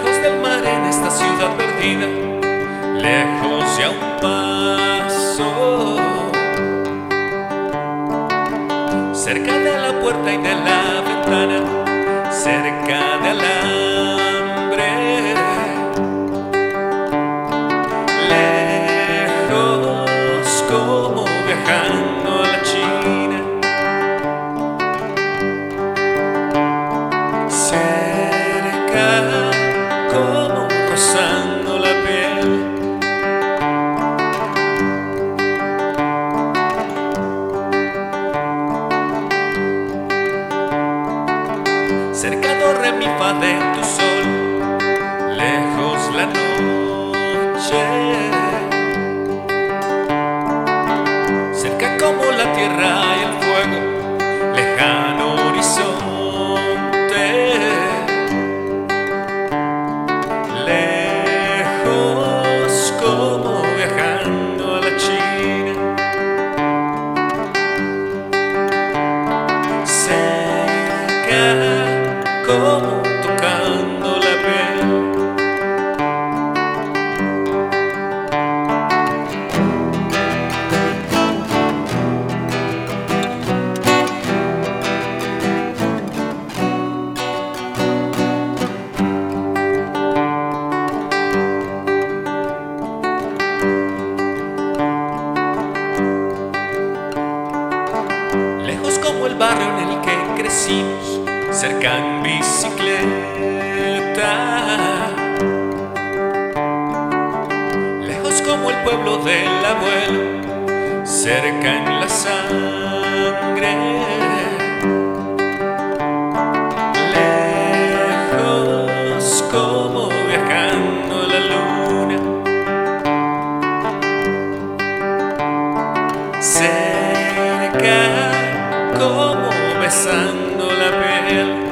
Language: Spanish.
lejos del mar en esta ciudad perdida, lejos y a un paso. Cerca de la puerta y de la ventana, cerca de la... cerca torre mi fa de tu sol, lejos la noche, cerca como la tierra y el tocando la. Lejos como el barrio en el que crecimos, cerca en bicicleta. Lejos como el pueblo del abuelo, cerca en la sangre. Lejos como viajando la luna. cerca como besando live.